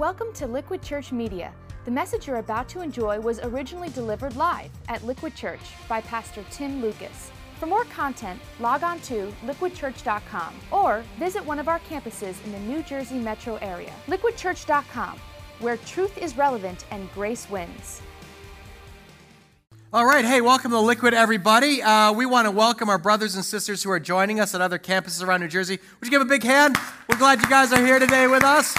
Welcome to Liquid Church Media. The message you're about to enjoy was originally delivered live at Liquid Church by Pastor Tim Lucas. For more content, log on to liquidchurch.com or visit one of our campuses in the New Jersey metro area. Liquidchurch.com, where truth is relevant and grace wins. All right, hey, welcome to Liquid, everybody. Uh, we want to welcome our brothers and sisters who are joining us at other campuses around New Jersey. Would you give a big hand? We're glad you guys are here today with us.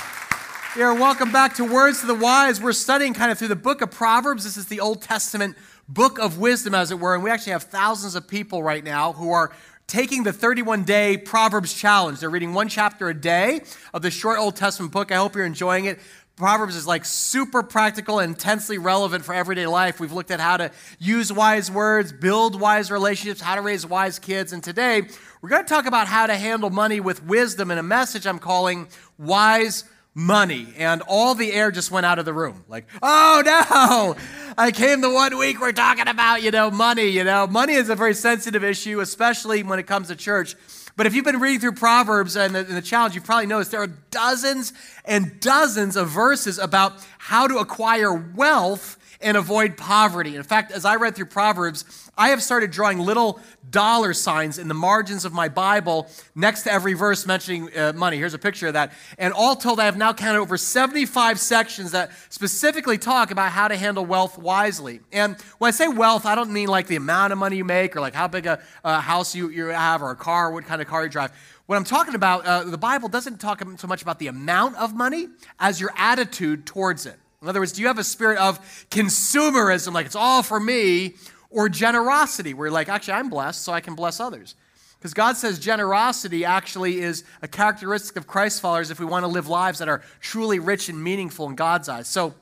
Here, welcome back to Words to the Wise. We're studying kind of through the book of Proverbs. This is the Old Testament book of wisdom, as it were, and we actually have thousands of people right now who are taking the 31 day Proverbs challenge. They're reading one chapter a day of the short Old Testament book. I hope you're enjoying it. Proverbs is like super practical intensely relevant for everyday life. We've looked at how to use wise words, build wise relationships, how to raise wise kids. And today, we're going to talk about how to handle money with wisdom in a message I'm calling Wise Money. And all the air just went out of the room. Like, oh no, I came the one week we're talking about, you know, money. You know, money is a very sensitive issue, especially when it comes to church. But if you've been reading through Proverbs and the, and the, challenge, you've probably noticed there are dozens and dozens of verses about how to acquire wealth and avoid poverty. In fact, as I read through Proverbs, I have started drawing little dollar signs in the margins of my Bible next to every verse mentioning uh, money. Here's a picture of that. And all told, I have now counted over 75 sections that specifically talk about how to handle wealth wisely. And when I say wealth, I don't mean like the amount of money you make or like how big a, a house you, you have or a car, what kind of car you drive. What I'm talking about, uh, the Bible doesn't talk so much about the amount of money as your attitude towards it. In other words, do you have a spirit of consumerism, like it's all for me, or generosity, where you're like, actually, I'm blessed, so I can bless others? Because God says generosity actually is a characteristic of Christ followers if we want to live lives that are truly rich and meaningful in God's eyes. So,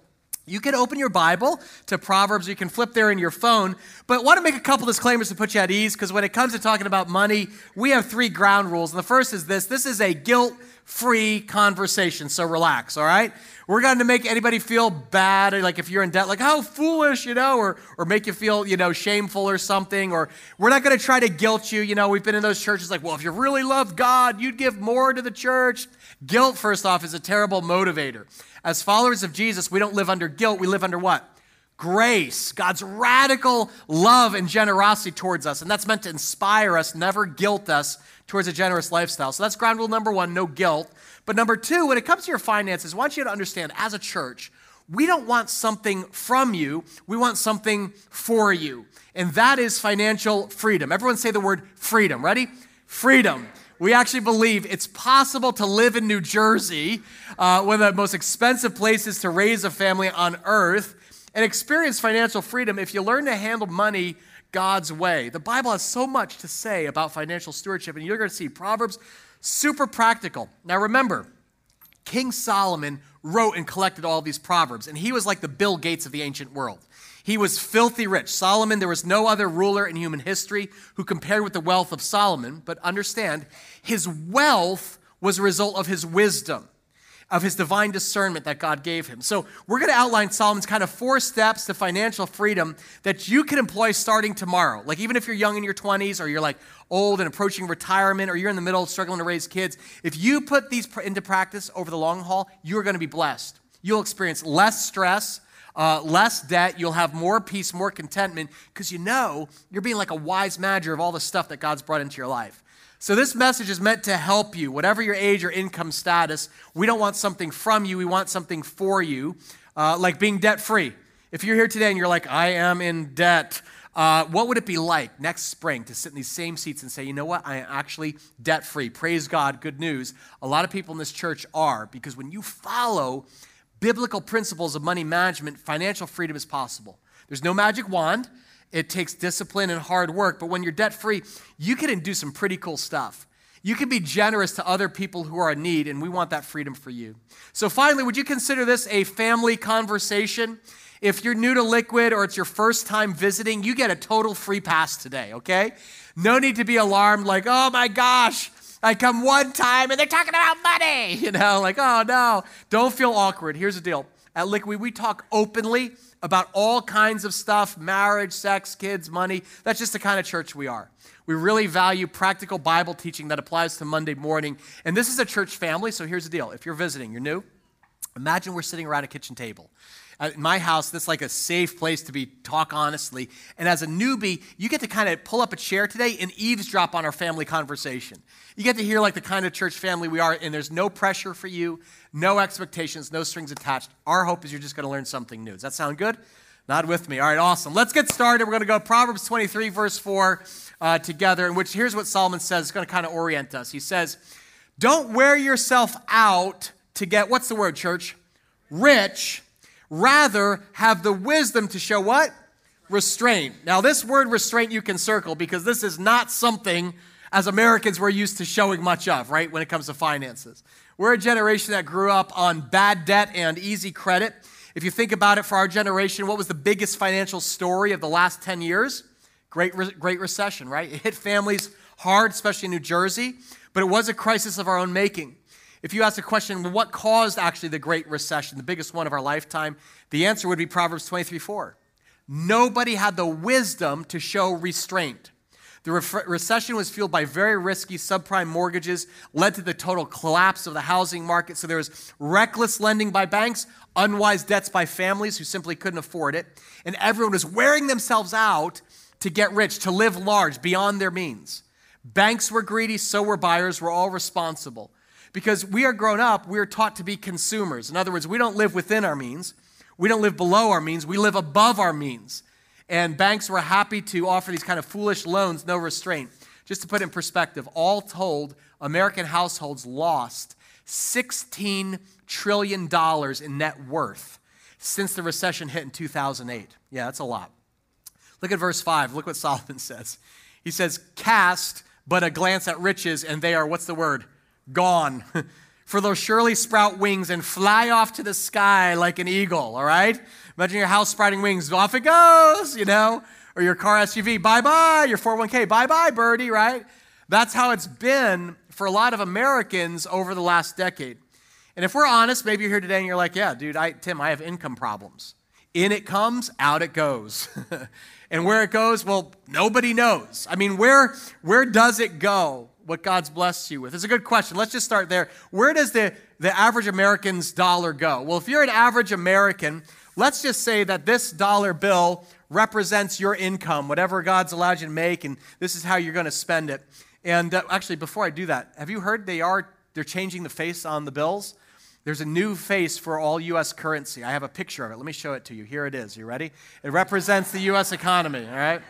you can open your Bible to Proverbs, you can flip there in your phone, but I want to make a couple disclaimers to put you at ease because when it comes to talking about money, we have three ground rules. And the first is this this is a guilt free conversation, so relax, all right? We're going to make anybody feel bad, like if you're in debt, like how foolish, you know, or, or make you feel, you know, shameful or something. Or we're not going to try to guilt you. You know, we've been in those churches like, well, if you really loved God, you'd give more to the church. Guilt, first off, is a terrible motivator. As followers of Jesus, we don't live under guilt, we live under what? Grace, God's radical love and generosity towards us. And that's meant to inspire us, never guilt us towards a generous lifestyle. So that's ground rule number one no guilt. But number two, when it comes to your finances, I want you to understand as a church, we don't want something from you, we want something for you. And that is financial freedom. Everyone say the word freedom. Ready? Freedom. We actually believe it's possible to live in New Jersey, uh, one of the most expensive places to raise a family on earth, and experience financial freedom if you learn to handle money God's way. The Bible has so much to say about financial stewardship, and you're going to see Proverbs super practical. Now remember, King Solomon wrote and collected all these proverbs, and he was like the Bill Gates of the ancient world. He was filthy rich. Solomon, there was no other ruler in human history who compared with the wealth of Solomon, but understand, his wealth was a result of his wisdom of his divine discernment that God gave him. So, we're going to outline Solomon's kind of four steps to financial freedom that you can employ starting tomorrow. Like, even if you're young in your 20s or you're like old and approaching retirement or you're in the middle struggling to raise kids, if you put these into practice over the long haul, you're going to be blessed. You'll experience less stress. Uh, less debt, you'll have more peace, more contentment, because you know you're being like a wise manager of all the stuff that God's brought into your life. So, this message is meant to help you, whatever your age or income status. We don't want something from you, we want something for you, uh, like being debt free. If you're here today and you're like, I am in debt, uh, what would it be like next spring to sit in these same seats and say, you know what, I am actually debt free? Praise God, good news. A lot of people in this church are, because when you follow biblical principles of money management, financial freedom is possible. There's no magic wand. It takes discipline and hard work, but when you're debt free, you can do some pretty cool stuff. You can be generous to other people who are in need, and we want that freedom for you. So, finally, would you consider this a family conversation? If you're new to Liquid or it's your first time visiting, you get a total free pass today, okay? No need to be alarmed, like, oh my gosh, I come one time and they're talking about money, you know, like, oh no. Don't feel awkward. Here's the deal at Liquid, we talk openly about all kinds of stuff marriage, sex, kids, money. That's just the kind of church we are. We really value practical Bible teaching that applies to Monday morning. And this is a church family, so here's the deal. If you're visiting, you're new, Imagine we're sitting around a kitchen table. At my house, this is like a safe place to be talk honestly. And as a newbie, you get to kind of pull up a chair today and eavesdrop on our family conversation. You get to hear like the kind of church family we are, and there's no pressure for you, no expectations, no strings attached. Our hope is you're just going to learn something new. Does that sound good? Not with me. All right, awesome. Let's get started. We're going to go Proverbs 23, verse 4 uh, together, in which here's what Solomon says. It's going to kind of orient us. He says, Don't wear yourself out to get, what's the word, church? Rich Rather, have the wisdom to show what? Restraint. Now, this word restraint you can circle because this is not something as Americans we're used to showing much of, right, when it comes to finances. We're a generation that grew up on bad debt and easy credit. If you think about it for our generation, what was the biggest financial story of the last 10 years? Great, Great Recession, right? It hit families hard, especially in New Jersey, but it was a crisis of our own making. If you ask the question, well, what caused actually the Great Recession, the biggest one of our lifetime, the answer would be Proverbs 23 4. Nobody had the wisdom to show restraint. The re- recession was fueled by very risky subprime mortgages, led to the total collapse of the housing market. So there was reckless lending by banks, unwise debts by families who simply couldn't afford it. And everyone was wearing themselves out to get rich, to live large, beyond their means. Banks were greedy, so were buyers, we're all responsible. Because we are grown up, we are taught to be consumers. In other words, we don't live within our means, we don't live below our means, we live above our means. And banks were happy to offer these kind of foolish loans, no restraint. Just to put in perspective, all told, American households lost $16 trillion in net worth since the recession hit in 2008. Yeah, that's a lot. Look at verse 5. Look what Solomon says. He says, Cast but a glance at riches, and they are, what's the word? Gone. For they'll surely sprout wings and fly off to the sky like an eagle, all right? Imagine your house sprouting wings, off it goes, you know? Or your car SUV, bye bye, your 401k, bye bye, birdie, right? That's how it's been for a lot of Americans over the last decade. And if we're honest, maybe you're here today and you're like, yeah, dude, I, Tim, I have income problems. In it comes, out it goes. and where it goes, well, nobody knows. I mean, where, where does it go? What God's blessed you with? It's a good question. Let's just start there. Where does the, the average American's dollar go? Well, if you're an average American, let's just say that this dollar bill represents your income, whatever God's allowed you to make, and this is how you're going to spend it. And uh, actually, before I do that, have you heard they are they're changing the face on the bills? There's a new face for all U.S. currency. I have a picture of it. Let me show it to you. Here it is. You ready? It represents the U.S. economy. All right.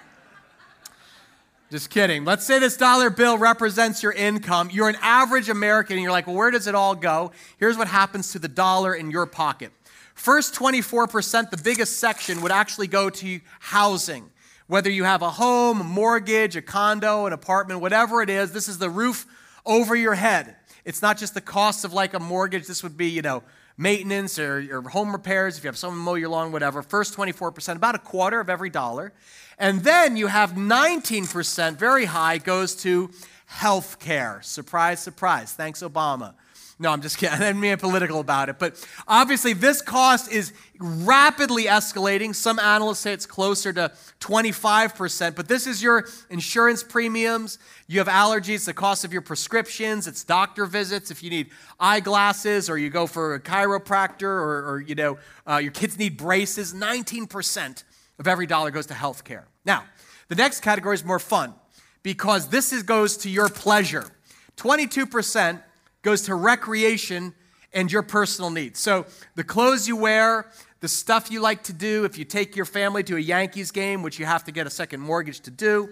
Just kidding. Let's say this dollar bill represents your income. You're an average American and you're like, well, where does it all go? Here's what happens to the dollar in your pocket. First 24%, the biggest section, would actually go to housing. Whether you have a home, a mortgage, a condo, an apartment, whatever it is, this is the roof over your head. It's not just the cost of like a mortgage. This would be, you know, maintenance or your home repairs, if you have someone mow your lawn, whatever. First 24%, about a quarter of every dollar. And then you have 19%, very high, goes to health care. Surprise, surprise. Thanks, Obama. No, I'm just kidding. I didn't mean political about it. But obviously, this cost is rapidly escalating. Some analysts say it's closer to 25%. But this is your insurance premiums. You have allergies, the cost of your prescriptions. It's doctor visits if you need eyeglasses or you go for a chiropractor or, or you know, uh, your kids need braces. 19% of every dollar goes to health care. Now, the next category is more fun because this is, goes to your pleasure. 22% goes to recreation and your personal needs. So the clothes you wear, the stuff you like to do, if you take your family to a Yankees game, which you have to get a second mortgage to do.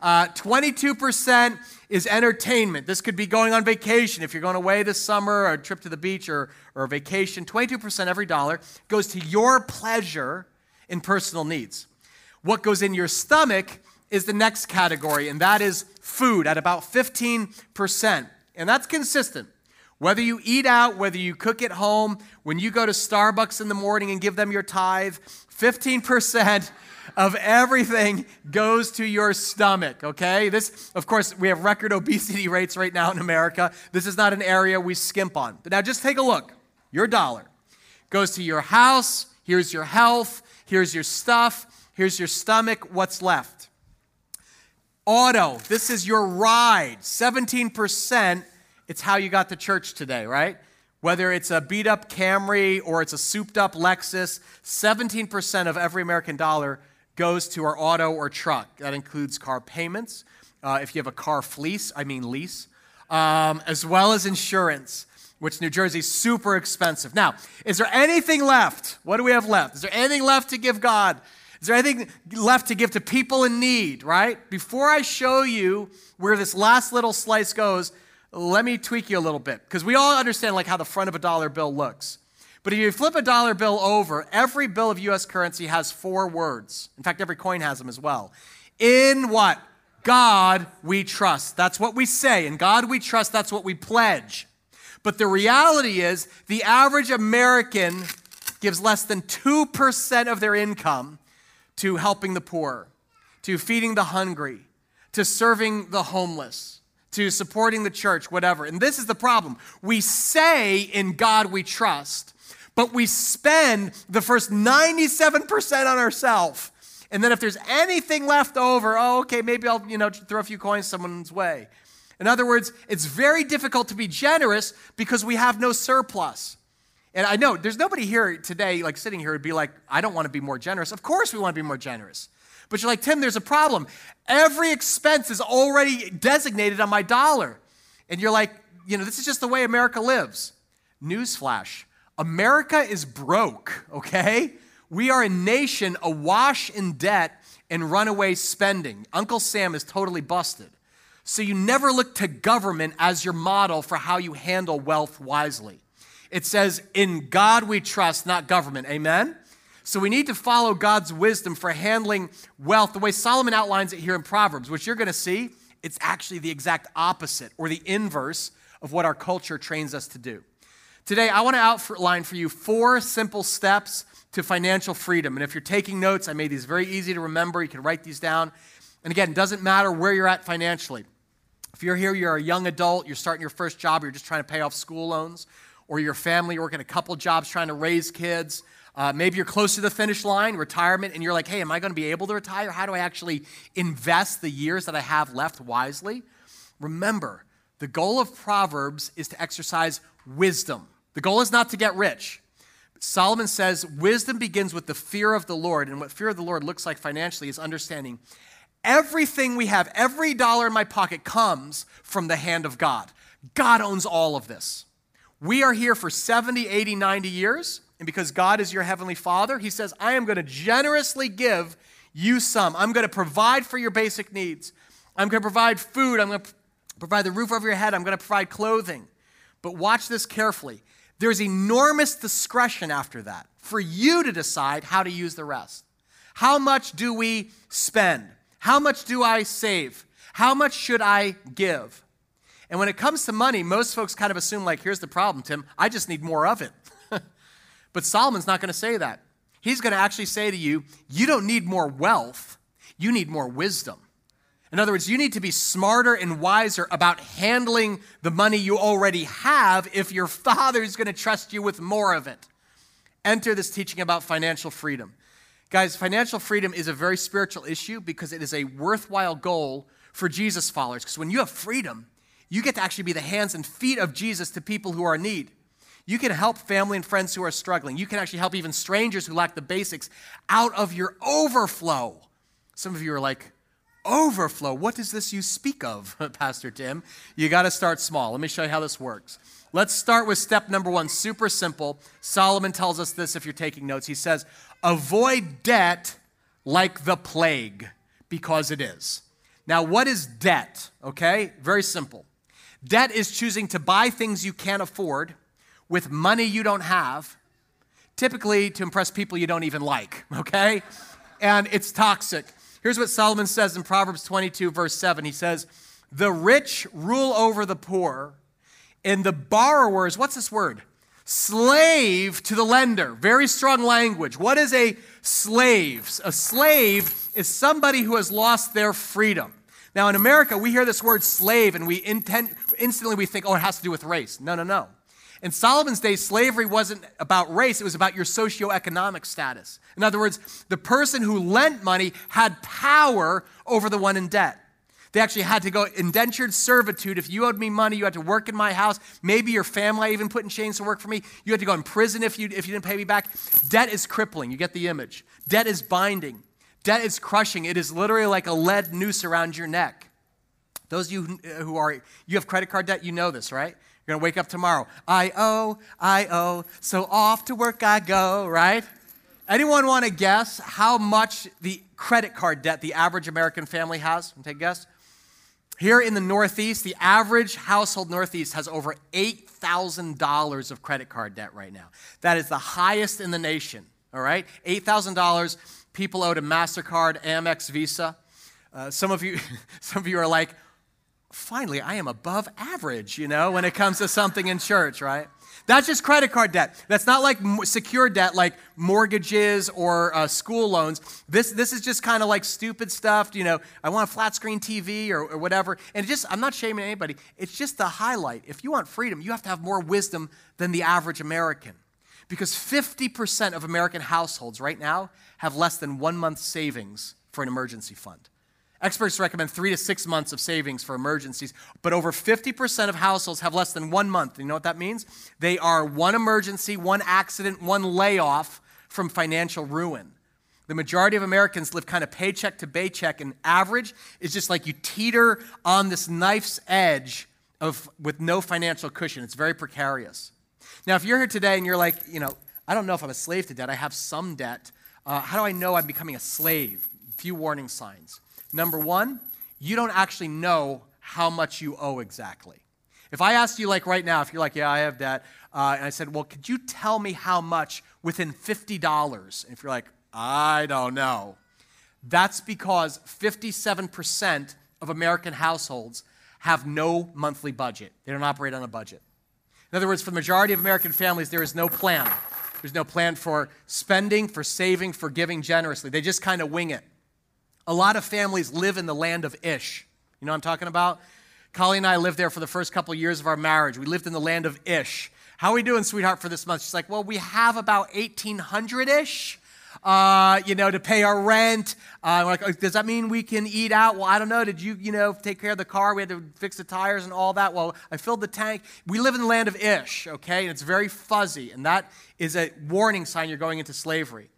Uh, 22% is entertainment. This could be going on vacation. If you're going away this summer, or a trip to the beach, or, or a vacation, 22% every dollar goes to your pleasure and personal needs. What goes in your stomach is the next category, and that is food at about 15%. And that's consistent. Whether you eat out, whether you cook at home, when you go to Starbucks in the morning and give them your tithe, 15% of everything goes to your stomach, okay? This, of course, we have record obesity rates right now in America. This is not an area we skimp on. But now just take a look. Your dollar goes to your house, here's your health, here's your stuff, Here's your stomach. What's left? Auto. This is your ride. 17%. It's how you got to church today, right? Whether it's a beat up Camry or it's a souped up Lexus, 17% of every American dollar goes to our auto or truck. That includes car payments. Uh, if you have a car fleece, I mean lease, um, as well as insurance, which New Jersey's super expensive. Now, is there anything left? What do we have left? Is there anything left to give God? Is there anything left to give to people in need, right? Before I show you where this last little slice goes, let me tweak you a little bit because we all understand like how the front of a dollar bill looks. But if you flip a dollar bill over, every bill of US currency has four words. In fact, every coin has them as well. In what? God we trust. That's what we say. In God we trust, that's what we pledge. But the reality is, the average American gives less than 2% of their income to helping the poor, to feeding the hungry, to serving the homeless, to supporting the church, whatever. And this is the problem. We say in God we trust, but we spend the first 97% on ourselves. And then if there's anything left over, oh, okay, maybe I'll, you know, throw a few coins someone's way. In other words, it's very difficult to be generous because we have no surplus. And I know there's nobody here today, like sitting here, would be like, I don't want to be more generous. Of course, we want to be more generous. But you're like, Tim, there's a problem. Every expense is already designated on my dollar. And you're like, you know, this is just the way America lives. Newsflash America is broke, okay? We are a nation awash in debt and runaway spending. Uncle Sam is totally busted. So you never look to government as your model for how you handle wealth wisely. It says, In God we trust, not government. Amen? So we need to follow God's wisdom for handling wealth the way Solomon outlines it here in Proverbs, which you're going to see, it's actually the exact opposite or the inverse of what our culture trains us to do. Today, I want to outline for you four simple steps to financial freedom. And if you're taking notes, I made these very easy to remember. You can write these down. And again, it doesn't matter where you're at financially. If you're here, you're a young adult, you're starting your first job, you're just trying to pay off school loans, or your family, working a couple jobs trying to raise kids. Uh, maybe you're close to the finish line, retirement, and you're like, hey, am I going to be able to retire? How do I actually invest the years that I have left wisely? Remember, the goal of Proverbs is to exercise wisdom. The goal is not to get rich. Solomon says wisdom begins with the fear of the Lord. And what fear of the Lord looks like financially is understanding everything we have, every dollar in my pocket comes from the hand of God. God owns all of this. We are here for 70, 80, 90 years. And because God is your heavenly Father, He says, I am going to generously give you some. I'm going to provide for your basic needs. I'm going to provide food. I'm going to provide the roof over your head. I'm going to provide clothing. But watch this carefully. There's enormous discretion after that for you to decide how to use the rest. How much do we spend? How much do I save? How much should I give? And when it comes to money, most folks kind of assume, like, here's the problem, Tim, I just need more of it. but Solomon's not going to say that. He's going to actually say to you, you don't need more wealth, you need more wisdom. In other words, you need to be smarter and wiser about handling the money you already have if your father is going to trust you with more of it. Enter this teaching about financial freedom. Guys, financial freedom is a very spiritual issue because it is a worthwhile goal for Jesus followers. Because when you have freedom, you get to actually be the hands and feet of Jesus to people who are in need. You can help family and friends who are struggling. You can actually help even strangers who lack the basics out of your overflow. Some of you are like, overflow. What is this you speak of, Pastor Tim? You got to start small. Let me show you how this works. Let's start with step number one, super simple. Solomon tells us this if you're taking notes. He says, Avoid debt like the plague, because it is. Now, what is debt? Okay, very simple. Debt is choosing to buy things you can't afford with money you don't have, typically to impress people you don't even like, okay? And it's toxic. Here's what Solomon says in Proverbs 22, verse 7. He says, The rich rule over the poor, and the borrowers, what's this word? Slave to the lender. Very strong language. What is a slave? A slave is somebody who has lost their freedom. Now, in America, we hear this word slave and we intend, instantly we think, oh, it has to do with race. No, no, no. In Solomon's day, slavery wasn't about race, it was about your socioeconomic status. In other words, the person who lent money had power over the one in debt. They actually had to go indentured servitude. If you owed me money, you had to work in my house. Maybe your family I even put in chains to work for me. You had to go in prison if you, if you didn't pay me back. Debt is crippling. You get the image. Debt is binding. Debt is crushing. It is literally like a lead noose around your neck. Those of you who are, you have credit card debt, you know this, right? You're going to wake up tomorrow. I owe, I owe, so off to work I go, right? Anyone want to guess how much the credit card debt the average American family has? Take a guess. Here in the Northeast, the average household Northeast has over $8,000 of credit card debt right now. That is the highest in the nation, all right? $8,000 people owe to MasterCard, Amex, Visa. Uh, some, of you, some of you are like, finally, I am above average, you know, when it comes to something in church, right? That's just credit card debt. That's not like secure debt like mortgages or uh, school loans. This, this is just kind of like stupid stuff. You know, I want a flat screen TV or, or whatever. And just, I'm not shaming anybody. It's just the highlight. If you want freedom, you have to have more wisdom than the average American. Because 50% of American households right now have less than one month savings for an emergency fund. Experts recommend three to six months of savings for emergencies, but over 50% of households have less than one month. You know what that means? They are one emergency, one accident, one layoff from financial ruin. The majority of Americans live kind of paycheck to paycheck, and average is just like you teeter on this knife's edge of, with no financial cushion. It's very precarious. Now, if you're here today and you're like, you know, I don't know if I'm a slave to debt, I have some debt. Uh, how do I know I'm becoming a slave? A few warning signs. Number one, you don't actually know how much you owe exactly. If I asked you, like right now, if you're like, yeah, I have debt, uh, and I said, well, could you tell me how much within $50? And if you're like, I don't know, that's because 57% of American households have no monthly budget. They don't operate on a budget. In other words, for the majority of American families, there is no plan. There's no plan for spending, for saving, for giving generously. They just kind of wing it. A lot of families live in the land of Ish. You know what I'm talking about? Colleen and I lived there for the first couple of years of our marriage. We lived in the land of Ish. How are we doing, sweetheart, for this month? She's like, well, we have about 1800 ish. Uh, you know, to pay our rent. Uh, like, oh, does that mean we can eat out? Well, I don't know. Did you, you know, take care of the car? We had to fix the tires and all that. Well, I filled the tank. We live in the land of Ish, okay? And it's very fuzzy. And that is a warning sign you're going into slavery.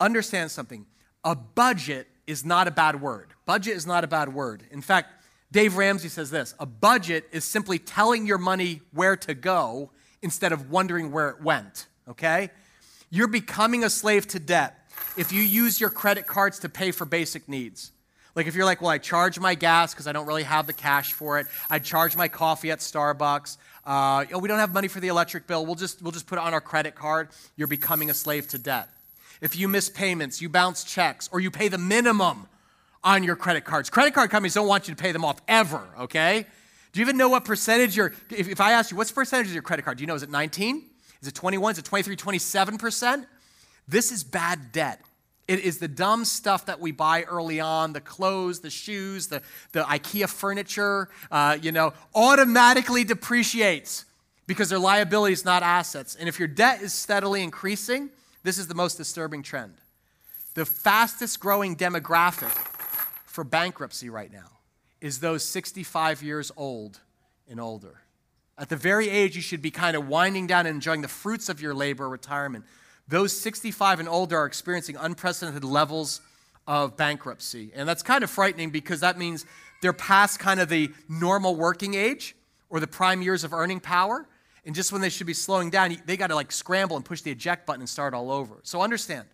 Understand something. A budget is not a bad word. Budget is not a bad word. In fact, Dave Ramsey says this a budget is simply telling your money where to go instead of wondering where it went, okay? You're becoming a slave to debt if you use your credit cards to pay for basic needs. Like if you're like, well, I charge my gas because I don't really have the cash for it. I charge my coffee at Starbucks. Uh, we don't have money for the electric bill. We'll just, we'll just put it on our credit card. You're becoming a slave to debt if you miss payments, you bounce checks, or you pay the minimum on your credit cards. Credit card companies don't want you to pay them off ever, okay? Do you even know what percentage your, if, if I ask you, what's the percentage of your credit card? Do you know, is it 19? Is it 21? Is it 23, 27%? This is bad debt. It is the dumb stuff that we buy early on the clothes, the shoes, the, the IKEA furniture, uh, you know, automatically depreciates because they're liabilities, not assets. And if your debt is steadily increasing, this is the most disturbing trend. The fastest growing demographic for bankruptcy right now is those 65 years old and older. At the very age you should be kind of winding down and enjoying the fruits of your labor retirement, those 65 and older are experiencing unprecedented levels of bankruptcy. And that's kind of frightening because that means they're past kind of the normal working age or the prime years of earning power. And just when they should be slowing down, they got to like scramble and push the eject button and start all over. So understand,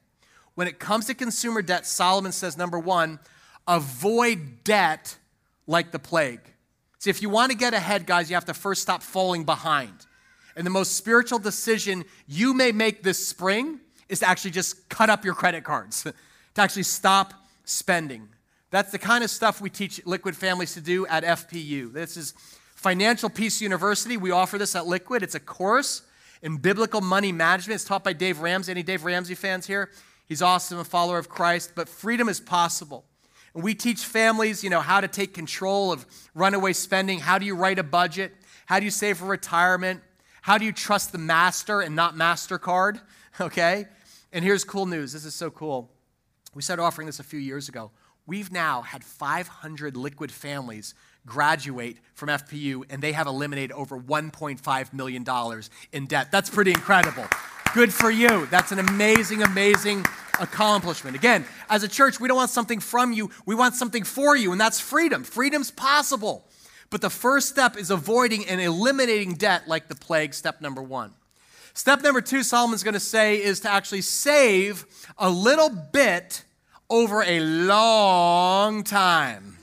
when it comes to consumer debt, Solomon says number one, avoid debt like the plague. See, if you want to get ahead, guys, you have to first stop falling behind. And the most spiritual decision you may make this spring is to actually just cut up your credit cards, to actually stop spending. That's the kind of stuff we teach liquid families to do at FPU. This is Financial Peace University, we offer this at Liquid. It's a course in biblical money management. It's taught by Dave Ramsey. Any Dave Ramsey fans here? He's awesome, a follower of Christ, but freedom is possible. And we teach families, you know, how to take control of runaway spending. How do you write a budget? How do you save for retirement? How do you trust the master and not MasterCard? Okay? And here's cool news. This is so cool. We started offering this a few years ago. we've now had 500 liquid families graduate from FPU, and they have eliminated over $1.5 million in debt. That's pretty incredible. Good for you. That's an amazing, amazing accomplishment. Again, as a church, we don't want something from you, we want something for you, and that's freedom. Freedom's possible. But the first step is avoiding and eliminating debt like the plague, step number one. Step number two, Solomon's going to say, is to actually save a little bit over a long time.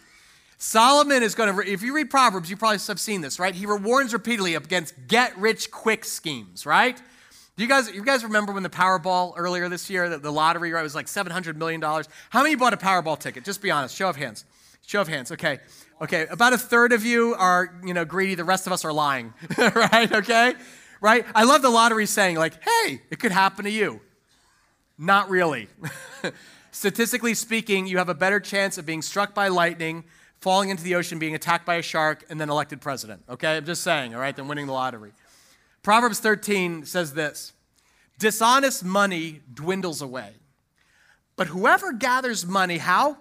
Solomon is going to, if you read Proverbs, you probably have seen this, right? He warns repeatedly against get rich quick schemes, right? Do you guys, you guys remember when the Powerball earlier this year, the, the lottery, right, was like $700 million? How many bought a Powerball ticket? Just be honest. Show of hands. Show of hands. Okay. Okay. About a third of you are, you know, greedy. The rest of us are lying, right? Okay. Right? I love the lottery saying, like, hey, it could happen to you. Not really. Statistically speaking, you have a better chance of being struck by lightning, falling into the ocean, being attacked by a shark, and then elected president. Okay? I'm just saying, all right, than winning the lottery. Proverbs 13 says this Dishonest money dwindles away. But whoever gathers money, how?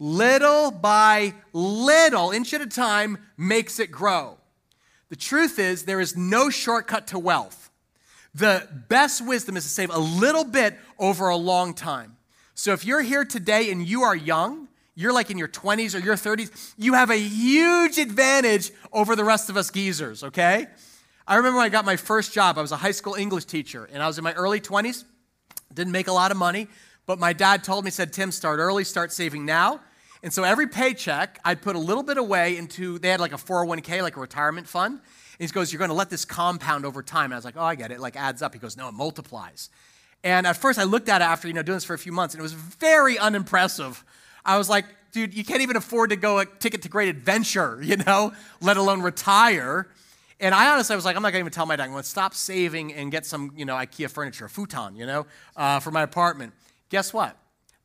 Little by little, inch at a time, makes it grow. The truth is, there is no shortcut to wealth. The best wisdom is to save a little bit over a long time. So if you're here today and you are young, you're like in your 20s or your 30s, you have a huge advantage over the rest of us geezers, okay? I remember when I got my first job, I was a high school English teacher, and I was in my early 20s, didn't make a lot of money, but my dad told me, said, Tim, start early, start saving now. And so every paycheck, I'd put a little bit away into, they had like a 401k, like a retirement fund. And he goes, You're going to let this compound over time. And I was like, Oh, I get it. it like adds up. He goes, No, it multiplies. And at first, I looked at it after, you know, doing this for a few months, and it was very unimpressive. I was like, dude, you can't even afford to go a ticket to great adventure, you know, let alone retire. And I honestly was like, I'm not gonna even tell my dad, I'm gonna stop saving and get some, you know, IKEA furniture, a futon, you know, uh, for my apartment. Guess what?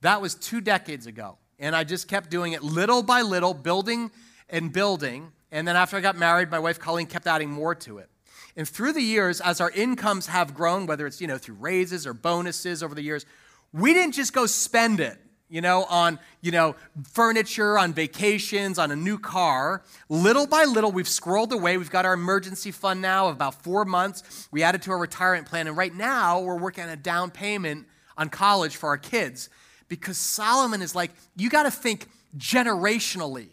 That was two decades ago. And I just kept doing it little by little, building and building. And then after I got married, my wife Colleen kept adding more to it. And through the years, as our incomes have grown, whether it's you know through raises or bonuses over the years, we didn't just go spend it, you know, on you know furniture, on vacations, on a new car. Little by little, we've scrolled away. We've got our emergency fund now of about four months. We added to our retirement plan, and right now we're working on a down payment on college for our kids because Solomon is like, you got to think generationally.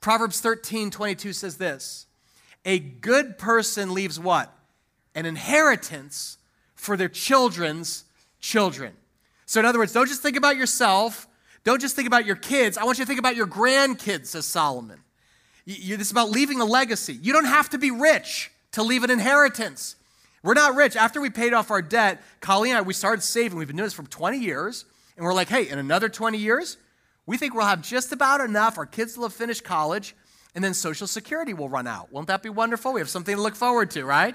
Proverbs 13, 22 says this A good person leaves what? An inheritance for their children's children. So, in other words, don't just think about yourself. Don't just think about your kids. I want you to think about your grandkids, says Solomon. You, this is about leaving a legacy. You don't have to be rich to leave an inheritance. We're not rich. After we paid off our debt, Colleen and I, we started saving. We've been doing this for 20 years. And we're like, hey, in another 20 years, we think we'll have just about enough. Our kids will have finished college, and then Social Security will run out. Won't that be wonderful? We have something to look forward to, right?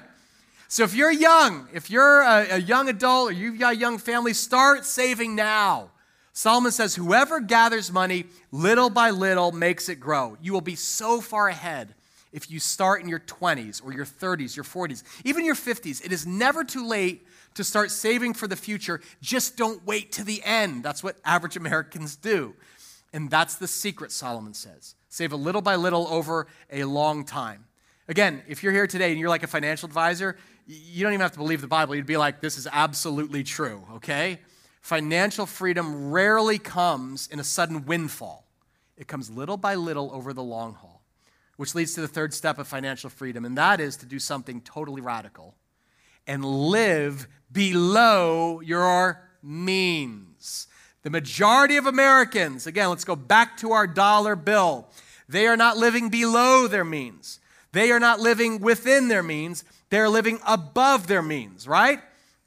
So if you're young, if you're a, a young adult or you've got a young family, start saving now. Solomon says, whoever gathers money little by little makes it grow. You will be so far ahead if you start in your 20s or your 30s, your 40s, even your 50s. It is never too late to start saving for the future. Just don't wait to the end. That's what average Americans do. And that's the secret, Solomon says. Save a little by little over a long time. Again, if you're here today and you're like a financial advisor, you don't even have to believe the Bible. You'd be like, this is absolutely true, okay? Financial freedom rarely comes in a sudden windfall, it comes little by little over the long haul, which leads to the third step of financial freedom, and that is to do something totally radical and live below your means. The majority of Americans, again, let's go back to our dollar bill, they are not living below their means. They are not living within their means. They're living above their means, right?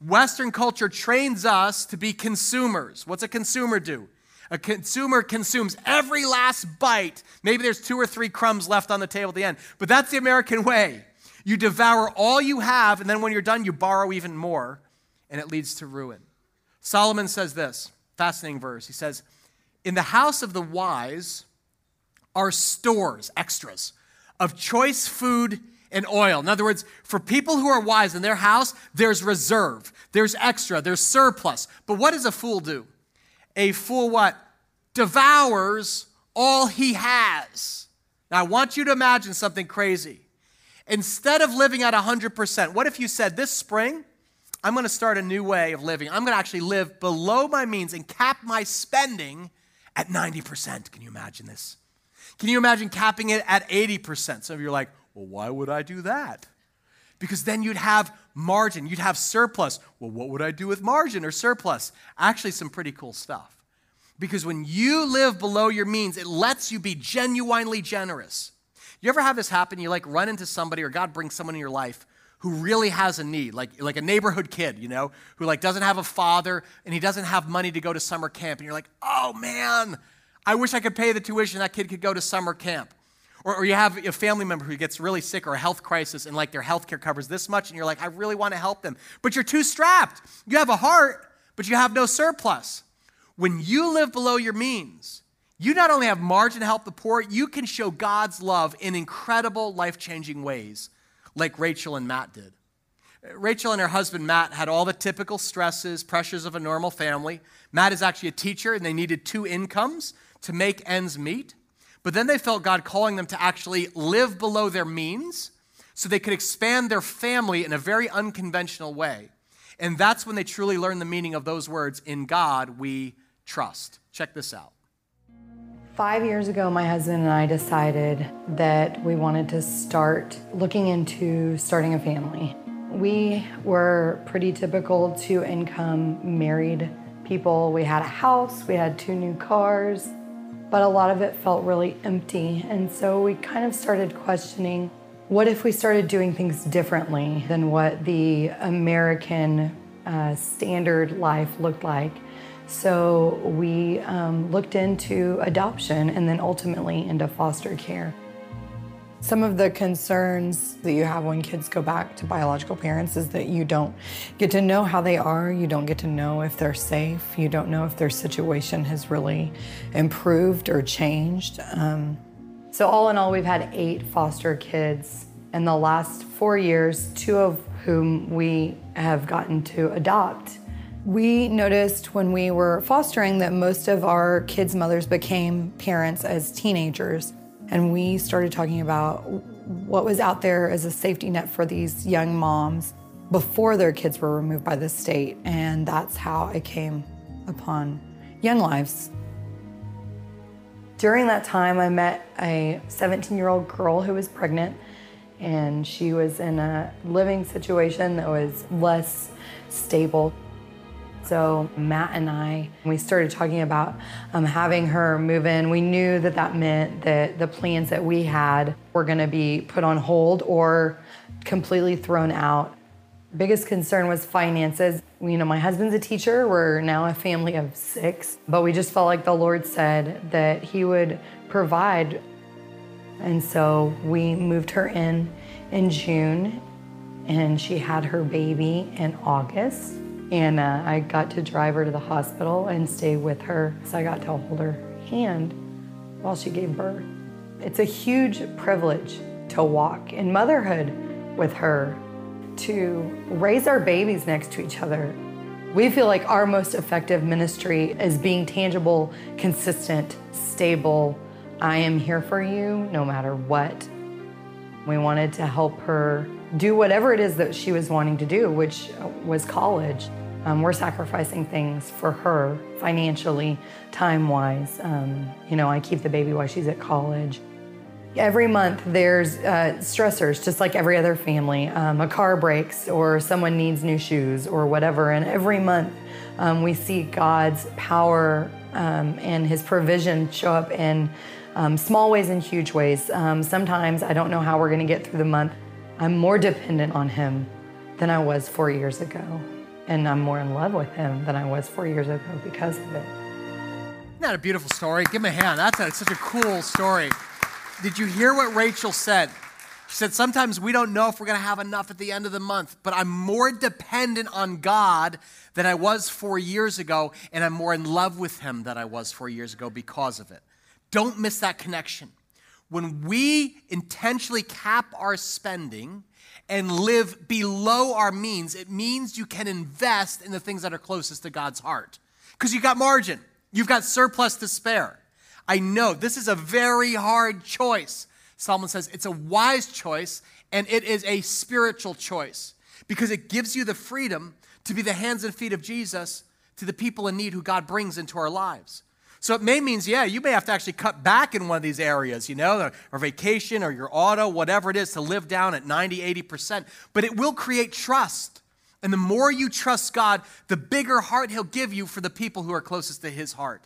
Western culture trains us to be consumers. What's a consumer do? A consumer consumes every last bite. Maybe there's two or three crumbs left on the table at the end, but that's the American way. You devour all you have, and then when you're done, you borrow even more, and it leads to ruin. Solomon says this Fascinating verse. He says, In the house of the wise are stores, extras, of choice food and oil. In other words, for people who are wise in their house, there's reserve, there's extra, there's surplus. But what does a fool do? A fool what? devours all he has. Now, I want you to imagine something crazy. Instead of living at 100%, what if you said, This spring, I'm going to start a new way of living. I'm going to actually live below my means and cap my spending at 90%. Can you imagine this? Can you imagine capping it at 80%? Some of you are like, well, why would I do that? Because then you'd have margin, you'd have surplus. Well, what would I do with margin or surplus? Actually, some pretty cool stuff. Because when you live below your means, it lets you be genuinely generous. You ever have this happen? You like run into somebody or God brings someone in your life who really has a need, like, like a neighborhood kid, you know, who like doesn't have a father and he doesn't have money to go to summer camp. And you're like, oh man, I wish I could pay the tuition that kid could go to summer camp. Or, or you have a family member who gets really sick or a health crisis and like their health care covers this much and you're like, I really want to help them. But you're too strapped. You have a heart, but you have no surplus. When you live below your means, you not only have margin to help the poor, you can show God's love in incredible, life changing ways like Rachel and Matt did. Rachel and her husband Matt had all the typical stresses, pressures of a normal family. Matt is actually a teacher, and they needed two incomes to make ends meet. But then they felt God calling them to actually live below their means so they could expand their family in a very unconventional way. And that's when they truly learned the meaning of those words in God we trust. Check this out. Five years ago, my husband and I decided that we wanted to start looking into starting a family. We were pretty typical two income married people. We had a house, we had two new cars, but a lot of it felt really empty. And so we kind of started questioning what if we started doing things differently than what the American uh, standard life looked like? So we um, looked into adoption and then ultimately into foster care. Some of the concerns that you have when kids go back to biological parents is that you don't get to know how they are, you don't get to know if they're safe, you don't know if their situation has really improved or changed. Um, so, all in all, we've had eight foster kids in the last four years, two of whom we have gotten to adopt. We noticed when we were fostering that most of our kids' mothers became parents as teenagers. And we started talking about what was out there as a safety net for these young moms before their kids were removed by the state. And that's how I came upon Young Lives. During that time, I met a 17 year old girl who was pregnant, and she was in a living situation that was less stable. So Matt and I, we started talking about um, having her move in. We knew that that meant that the plans that we had were going to be put on hold or completely thrown out. Biggest concern was finances. You know, my husband's a teacher. We're now a family of six, but we just felt like the Lord said that He would provide. And so we moved her in in June, and she had her baby in August. And uh, I got to drive her to the hospital and stay with her. So I got to hold her hand while she gave birth. It's a huge privilege to walk in motherhood with her, to raise our babies next to each other. We feel like our most effective ministry is being tangible, consistent, stable. I am here for you no matter what. We wanted to help her do whatever it is that she was wanting to do, which was college. Um, we're sacrificing things for her financially, time wise. Um, you know, I keep the baby while she's at college. Every month there's uh, stressors, just like every other family. Um, a car breaks, or someone needs new shoes, or whatever. And every month um, we see God's power um, and His provision show up in um, small ways and huge ways. sometimes I don't know how we're going to get through the month. I'm more dependent on Him than I was four years ago and I'm more in love with him than I was four years ago because of it. Isn't that a beautiful story? Give him a hand. That's a, such a cool story. Did you hear what Rachel said? She said, Sometimes we don't know if we're going to have enough at the end of the month, but I'm more dependent on God than I was four years ago, and I'm more in love with Him than I was four years ago because of it. Don't miss that connection. When we intentionally cap our spending, and live below our means, it means you can invest in the things that are closest to God's heart because you've got margin. You've got surplus to spare. I know this is a very hard choice. Solomon says it's a wise choice and it is a spiritual choice because it gives you the freedom to be the hands and feet of Jesus to the people in need who God brings into our lives. So it may means, yeah, you may have to actually cut back in one of these areas, you know, or vacation or your auto, whatever it is, to live down at 90, 80%. But it will create trust. And the more you trust God, the bigger heart He'll give you for the people who are closest to His heart.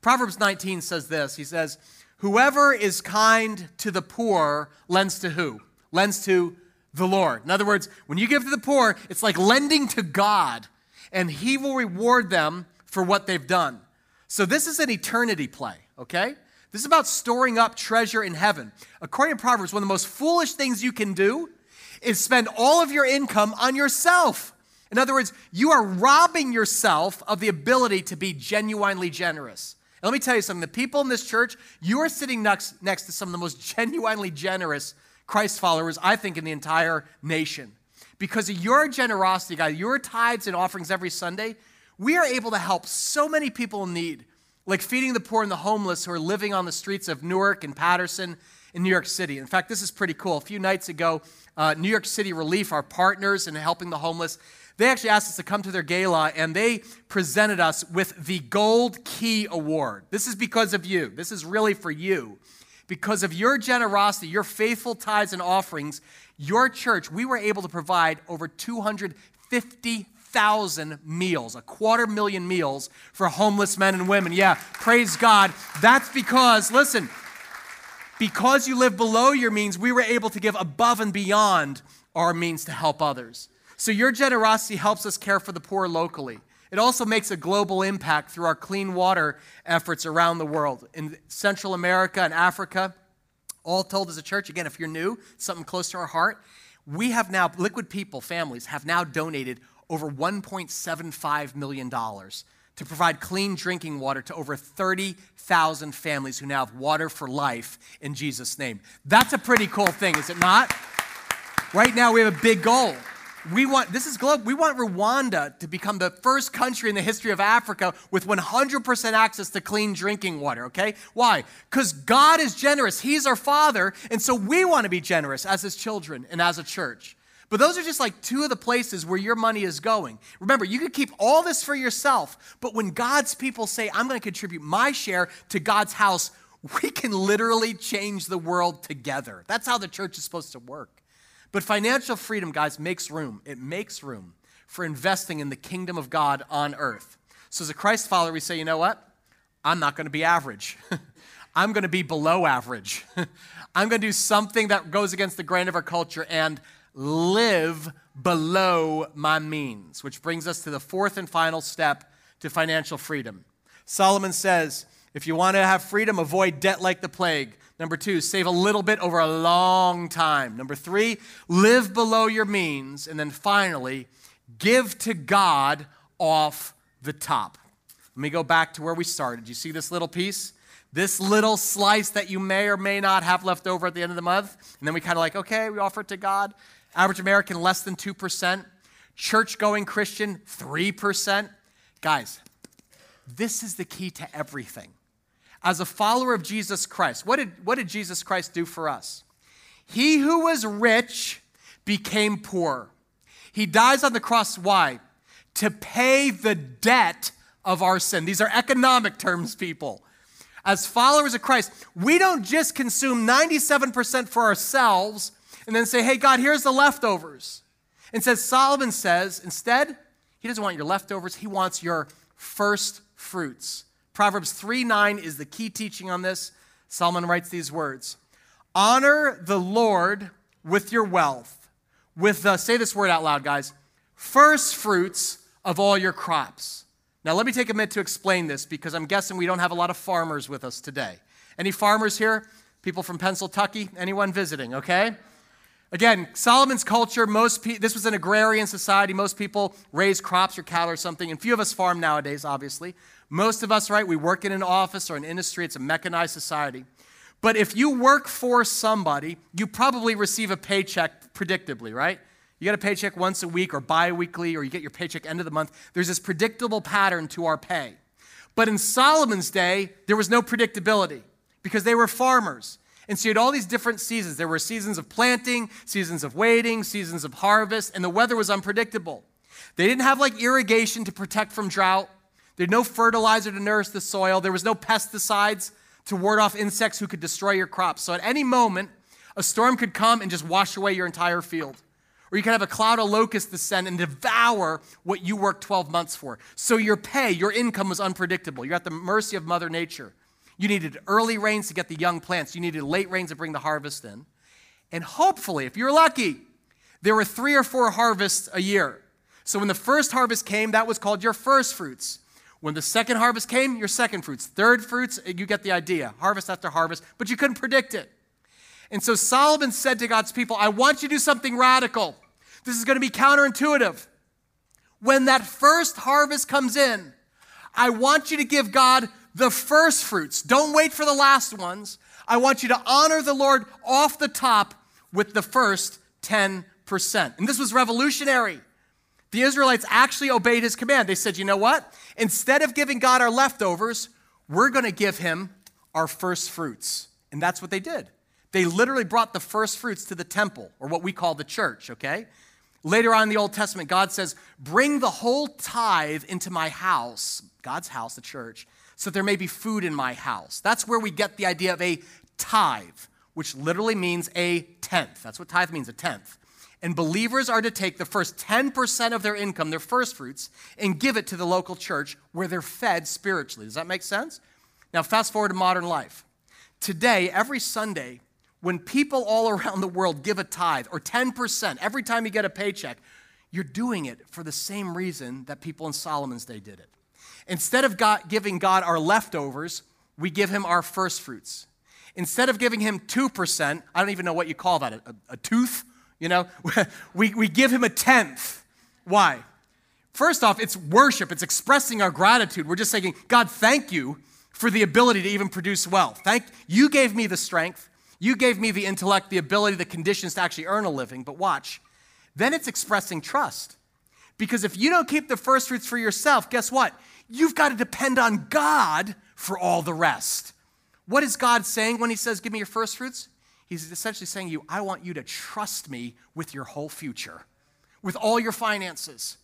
Proverbs 19 says this He says, Whoever is kind to the poor lends to who? Lends to the Lord. In other words, when you give to the poor, it's like lending to God, and He will reward them for what they've done. So this is an eternity play, okay? This is about storing up treasure in heaven. According to Proverbs, one of the most foolish things you can do is spend all of your income on yourself. In other words, you are robbing yourself of the ability to be genuinely generous. And let me tell you something the people in this church, you are sitting next, next to some of the most genuinely generous Christ followers, I think, in the entire nation. Because of your generosity, God, your tithes and offerings every Sunday, we are able to help so many people in need, like feeding the poor and the homeless who are living on the streets of Newark and Paterson in New York City. In fact, this is pretty cool. A few nights ago, uh, New York City Relief, our partners in helping the homeless, they actually asked us to come to their gala and they presented us with the Gold Key Award. This is because of you. This is really for you. Because of your generosity, your faithful tithes and offerings, your church, we were able to provide over 250 thousand meals, a quarter million meals for homeless men and women. Yeah, praise God. That's because, listen, because you live below your means, we were able to give above and beyond our means to help others. So your generosity helps us care for the poor locally. It also makes a global impact through our clean water efforts around the world. In Central America and Africa, all told as a church, again, if you're new, something close to our heart, we have now, Liquid People families have now donated over $1.75 million to provide clean drinking water to over 30,000 families who now have water for life in Jesus' name. That's a pretty cool thing, is it not? Right now, we have a big goal. We want, this is global, we want Rwanda to become the first country in the history of Africa with 100% access to clean drinking water, okay? Why? Because God is generous. He's our Father, and so we want to be generous as His children and as a church. But those are just like two of the places where your money is going. Remember, you could keep all this for yourself, but when God's people say, I'm going to contribute my share to God's house, we can literally change the world together. That's how the church is supposed to work. But financial freedom, guys, makes room. It makes room for investing in the kingdom of God on earth. So, as a Christ follower, we say, you know what? I'm not going to be average. I'm going to be below average. I'm going to do something that goes against the grain of our culture and live below my means, which brings us to the fourth and final step to financial freedom. Solomon says, if you want to have freedom, avoid debt like the plague. Number two, save a little bit over a long time. Number three, live below your means. And then finally, give to God off the top. Let me go back to where we started. You see this little piece? This little slice that you may or may not have left over at the end of the month. And then we kind of like, okay, we offer it to God. Average American, less than 2%. Church going Christian, 3%. Guys, this is the key to everything. As a follower of Jesus Christ, what did, what did Jesus Christ do for us? He who was rich became poor. He dies on the cross. Why? To pay the debt of our sin. These are economic terms, people. As followers of Christ, we don't just consume 97% for ourselves, and then say, hey, God, here's the leftovers. And says, Solomon says, instead, he doesn't want your leftovers, he wants your first fruits. Proverbs 3 9 is the key teaching on this. Solomon writes these words Honor the Lord with your wealth, with the, say this word out loud, guys, first fruits of all your crops. Now, let me take a minute to explain this because I'm guessing we don't have a lot of farmers with us today. Any farmers here? People from Pennsylvania? Anyone visiting, okay? Again, Solomon's culture, most pe- this was an agrarian society. Most people raise crops or cattle or something, and few of us farm nowadays, obviously. Most of us, right, we work in an office or an industry. It's a mechanized society. But if you work for somebody, you probably receive a paycheck predictably, right? You get a paycheck once a week or bi weekly, or you get your paycheck end of the month. There's this predictable pattern to our pay. But in Solomon's day, there was no predictability because they were farmers. And so you had all these different seasons. There were seasons of planting, seasons of waiting, seasons of harvest, and the weather was unpredictable. They didn't have like irrigation to protect from drought. There had no fertilizer to nourish the soil. There was no pesticides to ward off insects who could destroy your crops. So at any moment, a storm could come and just wash away your entire field. Or you could have a cloud of locusts descend and devour what you worked 12 months for. So your pay, your income was unpredictable. You're at the mercy of Mother Nature. You needed early rains to get the young plants, you needed late rains to bring the harvest in. And hopefully, if you're lucky, there were three or four harvests a year. So when the first harvest came, that was called your first fruits. When the second harvest came, your second fruits. Third fruits, you get the idea. Harvest after harvest, but you couldn't predict it. And so Solomon said to God's people, I want you to do something radical. This is going to be counterintuitive. When that first harvest comes in, I want you to give God the first fruits. Don't wait for the last ones. I want you to honor the Lord off the top with the first 10%. And this was revolutionary. The Israelites actually obeyed his command. They said, you know what? Instead of giving God our leftovers, we're going to give him our first fruits. And that's what they did. They literally brought the first fruits to the temple, or what we call the church, okay? Later on in the Old Testament, God says, Bring the whole tithe into my house, God's house, the church, so there may be food in my house. That's where we get the idea of a tithe, which literally means a tenth. That's what tithe means, a tenth. And believers are to take the first 10% of their income, their first fruits, and give it to the local church where they're fed spiritually. Does that make sense? Now, fast forward to modern life. Today, every Sunday, when people all around the world give a tithe or 10% every time you get a paycheck, you're doing it for the same reason that people in Solomon's day did it. Instead of God, giving God our leftovers, we give him our first fruits. Instead of giving him 2%, I don't even know what you call that, a, a tooth, you know, we, we give him a tenth. Why? First off, it's worship, it's expressing our gratitude. We're just saying, God, thank you for the ability to even produce wealth. Thank you gave me the strength. You gave me the intellect, the ability, the conditions to actually earn a living, but watch. Then it's expressing trust. Because if you don't keep the first fruits for yourself, guess what? You've got to depend on God for all the rest. What is God saying when He says, Give me your first fruits? He's essentially saying to you, I want you to trust me with your whole future, with all your finances.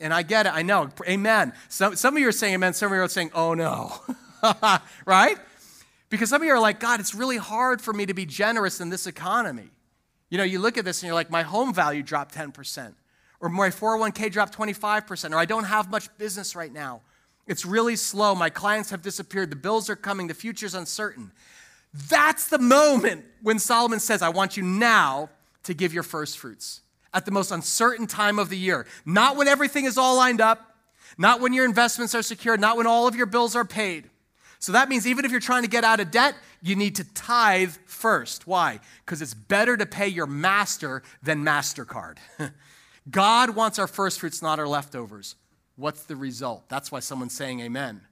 And I get it, I know. Amen. Some, some of you are saying amen, some of you are saying, oh no. right? Because some of you are like, God, it's really hard for me to be generous in this economy. You know, you look at this and you're like, my home value dropped 10%, or my 401k dropped 25%, or I don't have much business right now. It's really slow. My clients have disappeared. The bills are coming. The future's uncertain. That's the moment when Solomon says, I want you now to give your first fruits at the most uncertain time of the year. Not when everything is all lined up, not when your investments are secure, not when all of your bills are paid. So that means even if you're trying to get out of debt, you need to tithe first. Why? Because it's better to pay your master than MasterCard. God wants our first fruits, not our leftovers. What's the result? That's why someone's saying amen.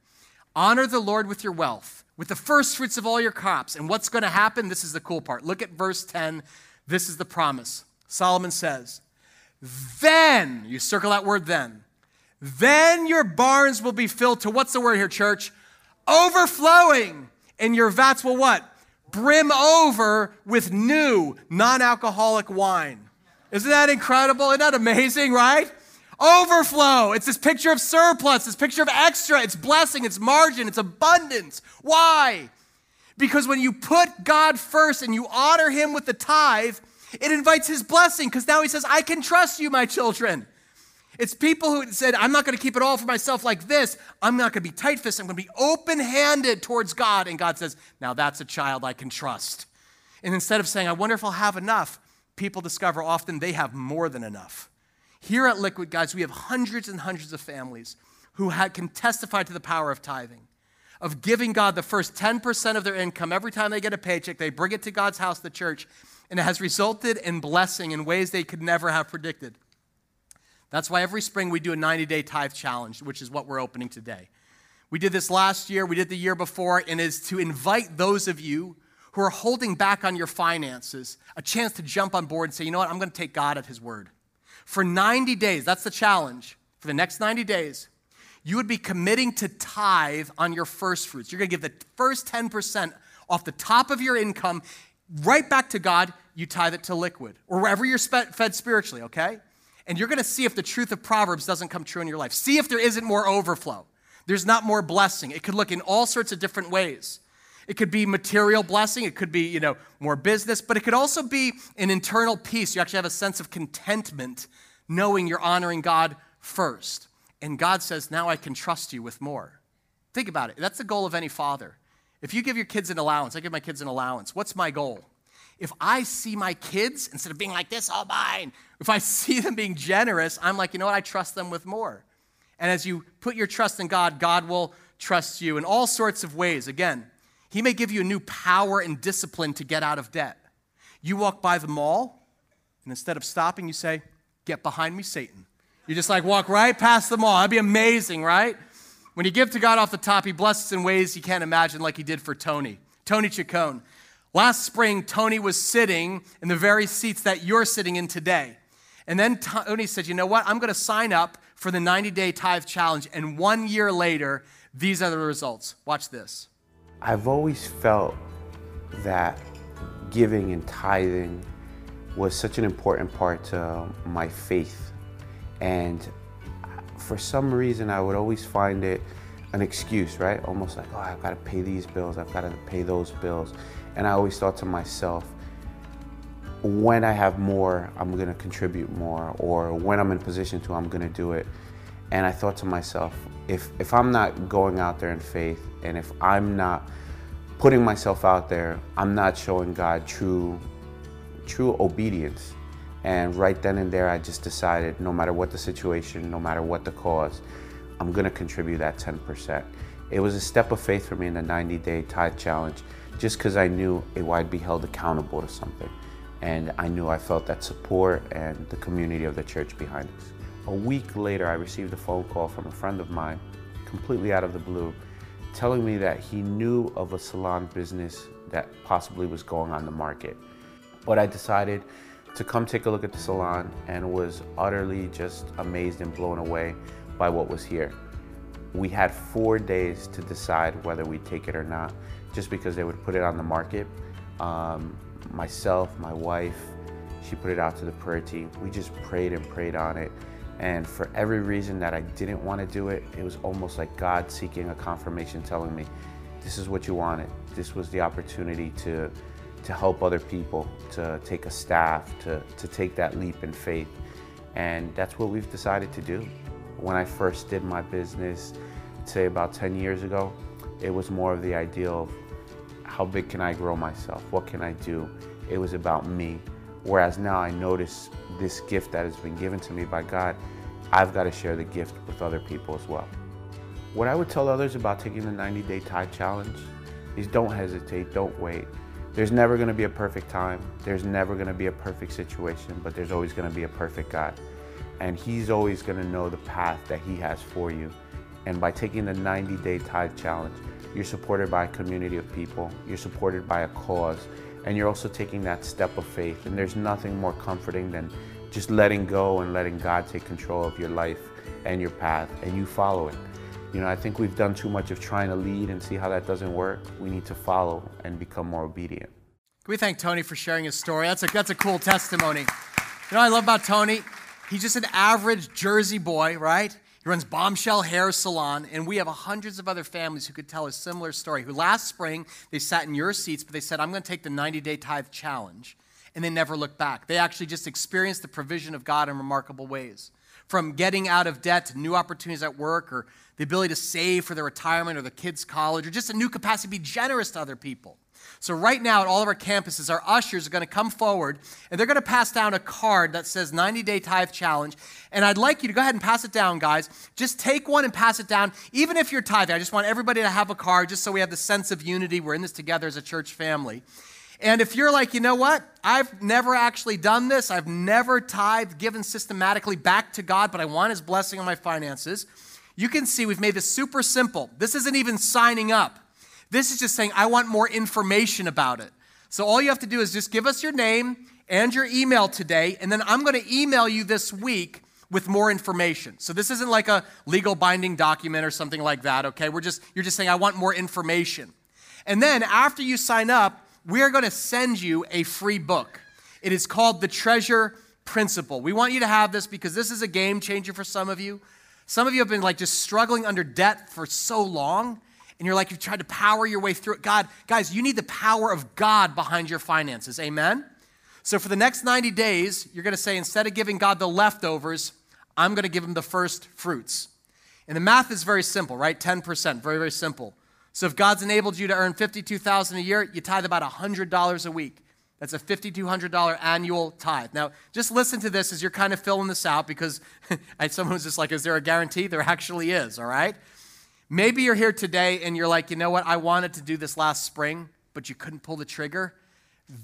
Honor the Lord with your wealth, with the first fruits of all your crops. And what's going to happen? This is the cool part. Look at verse 10. This is the promise. Solomon says, Then, you circle that word then, then your barns will be filled to what's the word here, church? overflowing, and your vats will what? Brim over with new non alcoholic wine. Isn't that incredible? Isn't that amazing, right? Overflow. It's this picture of surplus, this picture of extra. It's blessing, it's margin, it's abundance. Why? Because when you put God first and you honor Him with the tithe, it invites His blessing because now He says, I can trust you, my children. It's people who said, I'm not going to keep it all for myself like this. I'm not going to be tight fisted. I'm going to be open handed towards God. And God says, Now that's a child I can trust. And instead of saying, I wonder if I'll have enough, people discover often they have more than enough. Here at Liquid, guys, we have hundreds and hundreds of families who can testify to the power of tithing, of giving God the first 10% of their income every time they get a paycheck. They bring it to God's house, the church, and it has resulted in blessing in ways they could never have predicted. That's why every spring we do a 90 day tithe challenge, which is what we're opening today. We did this last year, we did the year before, and is to invite those of you who are holding back on your finances a chance to jump on board and say, you know what, I'm going to take God at His word. For 90 days, that's the challenge. For the next 90 days, you would be committing to tithe on your first fruits. You're going to give the first 10% off the top of your income right back to God. You tithe it to liquid or wherever you're fed spiritually, okay? And you're going to see if the truth of Proverbs doesn't come true in your life. See if there isn't more overflow. There's not more blessing. It could look in all sorts of different ways. It could be material blessing, it could be, you know, more business, but it could also be an internal peace. You actually have a sense of contentment knowing you're honoring God first. And God says, Now I can trust you with more. Think about it. That's the goal of any father. If you give your kids an allowance, I give my kids an allowance. What's my goal? If I see my kids, instead of being like this, all mine, if I see them being generous, I'm like, you know what? I trust them with more. And as you put your trust in God, God will trust you in all sorts of ways. Again, He may give you a new power and discipline to get out of debt. You walk by the mall, and instead of stopping, you say, Get behind me, Satan. You just like walk right past the mall. That'd be amazing, right? When you give to God off the top, He blesses in ways you can't imagine, like He did for Tony. Tony Chacon. Last spring, Tony was sitting in the very seats that you're sitting in today. And then Tony said, You know what? I'm going to sign up for the 90 day tithe challenge. And one year later, these are the results. Watch this. I've always felt that giving and tithing was such an important part to my faith. And for some reason, I would always find it an excuse, right? Almost like, oh, I've got to pay these bills, I've got to pay those bills. And I always thought to myself, when I have more, I'm going to contribute more, or when I'm in position to, I'm going to do it. And I thought to myself, if, if I'm not going out there in faith, and if I'm not putting myself out there, I'm not showing God true, true obedience. And right then and there, I just decided no matter what the situation, no matter what the cause, I'm going to contribute that 10%. It was a step of faith for me in the 90 day tithe challenge just because I knew it, I'd be held accountable to something. And I knew I felt that support and the community of the church behind us. A week later, I received a phone call from a friend of mine, completely out of the blue, telling me that he knew of a salon business that possibly was going on the market. But I decided to come take a look at the salon and was utterly just amazed and blown away by what was here. We had four days to decide whether we'd take it or not just because they would put it on the market. Um, myself, my wife, she put it out to the prayer team. We just prayed and prayed on it. And for every reason that I didn't want to do it, it was almost like God seeking a confirmation telling me, this is what you wanted. This was the opportunity to, to help other people, to take a staff, to, to take that leap in faith. And that's what we've decided to do. When I first did my business, say about 10 years ago, it was more of the ideal of how big can I grow myself? What can I do? It was about me. Whereas now I notice this gift that has been given to me by God, I've got to share the gift with other people as well. What I would tell others about taking the 90 day tithe challenge is don't hesitate, don't wait. There's never going to be a perfect time. There's never going to be a perfect situation, but there's always going to be a perfect God. And He's always going to know the path that He has for you. And by taking the 90 day tithe challenge, you're supported by a community of people, you're supported by a cause, and you're also taking that step of faith. And there's nothing more comforting than just letting go and letting God take control of your life and your path, and you follow it. You know, I think we've done too much of trying to lead and see how that doesn't work. We need to follow and become more obedient. Can we thank Tony for sharing his story? That's a, that's a cool testimony. You know I love about Tony? He's just an average Jersey boy, right? He runs Bombshell Hair Salon, and we have hundreds of other families who could tell a similar story. Who last spring they sat in your seats, but they said, "I'm going to take the 90-day tithe challenge," and they never looked back. They actually just experienced the provision of God in remarkable ways, from getting out of debt to new opportunities at work, or the ability to save for their retirement or the kids' college, or just a new capacity to be generous to other people. So, right now at all of our campuses, our ushers are going to come forward and they're going to pass down a card that says 90 Day Tithe Challenge. And I'd like you to go ahead and pass it down, guys. Just take one and pass it down, even if you're tithing. I just want everybody to have a card just so we have the sense of unity. We're in this together as a church family. And if you're like, you know what? I've never actually done this, I've never tithed, given systematically back to God, but I want His blessing on my finances. You can see we've made this super simple. This isn't even signing up. This is just saying, I want more information about it. So all you have to do is just give us your name and your email today, and then I'm going to email you this week with more information. So this isn't like a legal binding document or something like that, okay? We're just you're just saying I want more information. And then after you sign up, we are going to send you a free book. It is called The Treasure Principle. We want you to have this because this is a game changer for some of you. Some of you have been like just struggling under debt for so long and you're like you've tried to power your way through it. God, guys, you need the power of God behind your finances. Amen. So for the next 90 days, you're going to say instead of giving God the leftovers, I'm going to give him the first fruits. And the math is very simple, right? 10%, very very simple. So if God's enabled you to earn 52,000 a year, you tithe about $100 a week. That's a $5,200 annual tithe. Now, just listen to this as you're kind of filling this out because someone was just like, is there a guarantee? There actually is, all right? Maybe you're here today and you're like, you know what? I wanted to do this last spring, but you couldn't pull the trigger.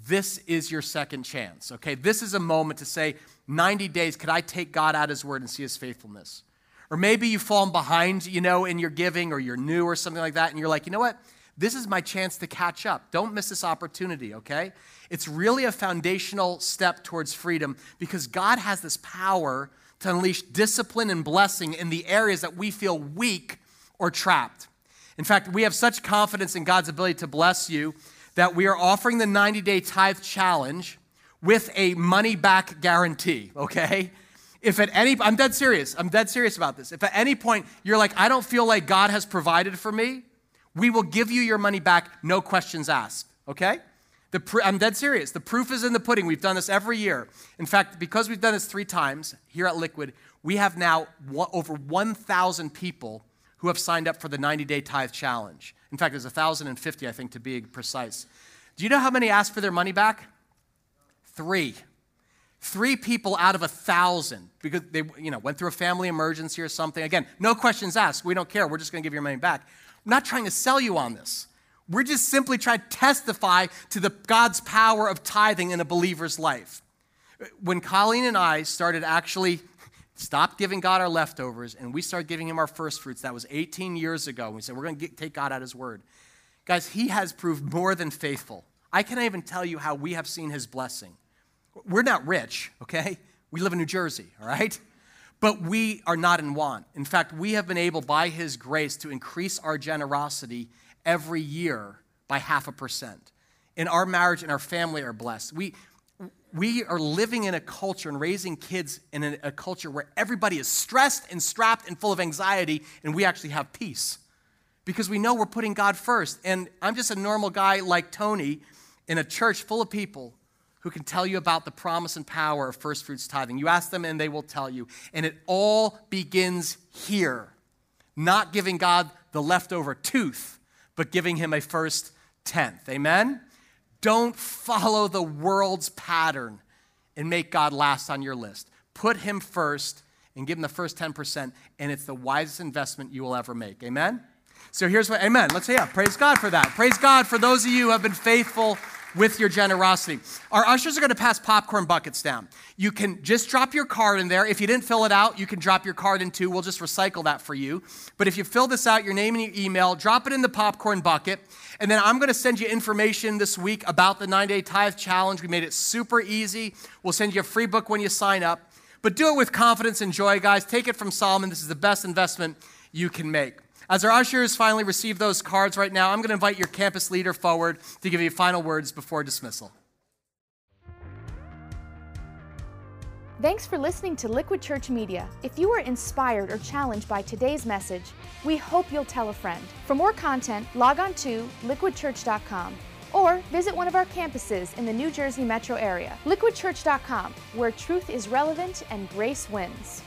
This is your second chance, okay? This is a moment to say, 90 days, could I take God at His word and see His faithfulness? Or maybe you've fallen behind, you know, in your giving or you're new or something like that, and you're like, you know what? This is my chance to catch up. Don't miss this opportunity, okay? It's really a foundational step towards freedom because God has this power to unleash discipline and blessing in the areas that we feel weak or trapped. In fact, we have such confidence in God's ability to bless you that we are offering the 90 day tithe challenge with a money back guarantee, okay? If at any I'm dead serious. I'm dead serious about this. If at any point you're like I don't feel like God has provided for me, we will give you your money back no questions asked, okay? Pr- I'm dead serious. The proof is in the pudding. We've done this every year. In fact, because we've done this 3 times here at Liquid, we have now over 1,000 people who have signed up for the 90 day tithe challenge. In fact, there's 1,050, I think, to be precise. Do you know how many asked for their money back? Three. Three people out of a thousand because they you know, went through a family emergency or something. Again, no questions asked. We don't care. We're just going to give your money back. I'm not trying to sell you on this. We're just simply trying to testify to the God's power of tithing in a believer's life. When Colleen and I started actually stopped giving God our leftovers and we started giving him our first fruits. That was 18 years ago. We said, we're going to take God at his word. Guys, he has proved more than faithful. I can't even tell you how we have seen his blessing. We're not rich, okay? We live in New Jersey, all right? But we are not in want. In fact, we have been able, by his grace, to increase our generosity every year by half a percent. In our marriage and our family are blessed. We, we are living in a culture and raising kids in a, a, culture where everybody is stressed and strapped and full of anxiety, and we actually have peace because we know we're putting God first. And I'm just a normal guy like Tony in a church full of people who can tell you about the promise and power of first fruits tithing. You ask them, and they will tell you. And it all begins here not giving God the leftover tooth, but giving him a first tenth. Amen? Don't follow the world's pattern and make God last on your list. Put Him first and give Him the first 10%, and it's the wisest investment you will ever make. Amen? So here's what, amen. Let's say, yeah, praise God for that. Praise God for those of you who have been faithful with your generosity. Our ushers are going to pass popcorn buckets down. You can just drop your card in there. If you didn't fill it out, you can drop your card in too. We'll just recycle that for you. But if you fill this out, your name and your email, drop it in the popcorn bucket. And then I'm going to send you information this week about the nine day tithe challenge. We made it super easy. We'll send you a free book when you sign up. But do it with confidence and joy, guys. Take it from Solomon. This is the best investment you can make. As our ushers finally receive those cards right now, I'm going to invite your campus leader forward to give you final words before dismissal. Thanks for listening to Liquid Church Media. If you were inspired or challenged by today's message, we hope you'll tell a friend. For more content, log on to liquidchurch.com or visit one of our campuses in the New Jersey metro area. Liquidchurch.com, where truth is relevant and grace wins.